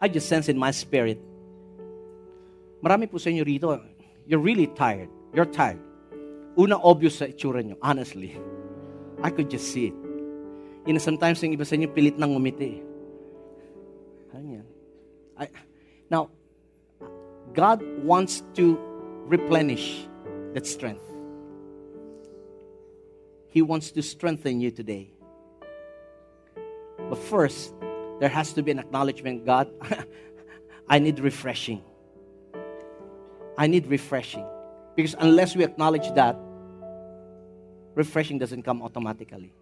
I just sense in my spirit, marami po sa inyo rito, you're really tired. You're tired. Una, obvious sa itsura nyo, honestly. I could just see it. You know, sometimes yung iba sa inyo pilit nang ngumiti. Ano yan? I, now, God wants to replenish that strength. He wants to strengthen you today. But first, there has to be an acknowledgement God, *laughs* I need refreshing. I need refreshing. Because unless we acknowledge that, refreshing doesn't come automatically.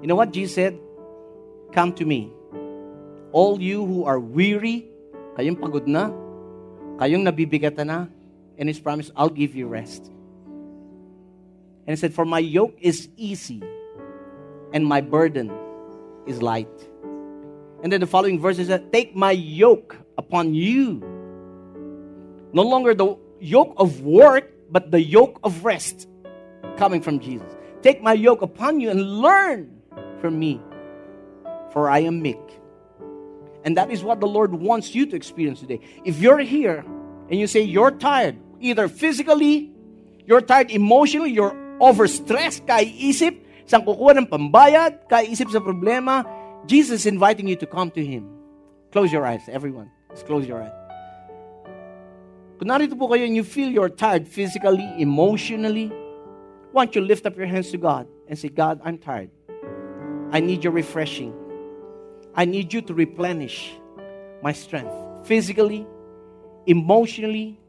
You know what Jesus said? Come to me. All you who are weary, kayong pagod na, kayong nabibigatan na, and His promise, I'll give you rest. And He said, For my yoke is easy, and my burden is light. And then the following verse is Take my yoke upon you. No longer the yoke of work, but the yoke of rest coming from Jesus. Take my yoke upon you and learn from me, for I am meek. And that is what the Lord wants you to experience today. If you're here and you say you're tired, either physically, you're tired emotionally, you're overstressed, kaiisip, saan kukuha ng pambayad, kaiisip sa problema, Jesus is inviting you to come to Him. Close your eyes, everyone. Just close your eyes. Kung narito po kayo and you feel you're tired physically, emotionally, why don't you lift up your hands to God and say, God, I'm tired. I need your refreshing. I need you to replenish my strength physically, emotionally.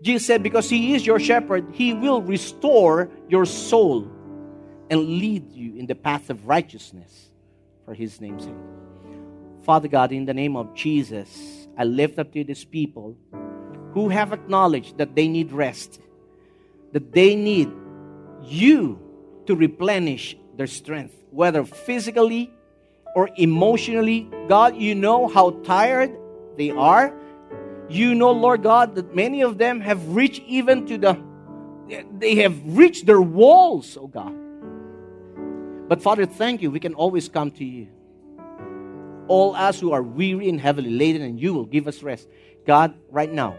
Jesus said, Because He is your shepherd, He will restore your soul and lead you in the path of righteousness for His name's sake. Father God, in the name of Jesus, I lift up to you these people who have acknowledged that they need rest, that they need you to replenish their strength, whether physically or emotionally. God, you know how tired they are. You know, Lord God, that many of them have reached even to the, they have reached their walls, oh God. But Father, thank you. We can always come to you. All us who are weary and heavily laden, and you will give us rest. God, right now,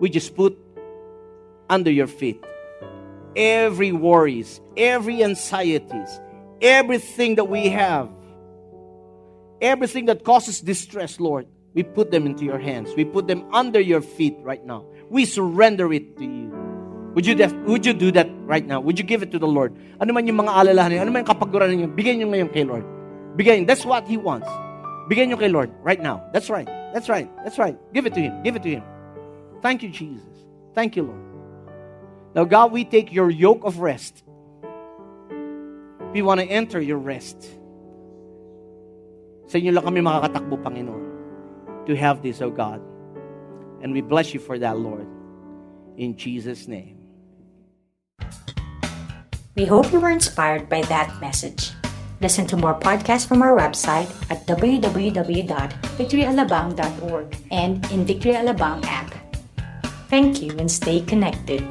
we just put under your feet every worries, every anxieties, everything that we have, everything that causes distress, Lord. We put them into your hands. We put them under your feet right now. We surrender it to you. Would you, def- would you do that right now? Would you give it to the Lord? Ano man yung mga alalahan niyo, ano man yung kapaguran niyo, bigyan niyo ngayon kay Lord. Bigyan. That's what He wants. Bigyan niyo kay Lord right now. That's right. That's right. That's right. Give it to Him. Give it to Him. Thank you, Jesus. Thank you, Lord. Now, God, we take your yoke of rest. We want to enter your rest. Sa inyo lang kami makakatakbo, Panginoon, to have this, oh God. And we bless you for that, Lord. In Jesus' name. We hope you were inspired by that message. Listen to more podcasts from our website at www.victoryalabang.org and in Victory Alabang app. Thank you and stay connected.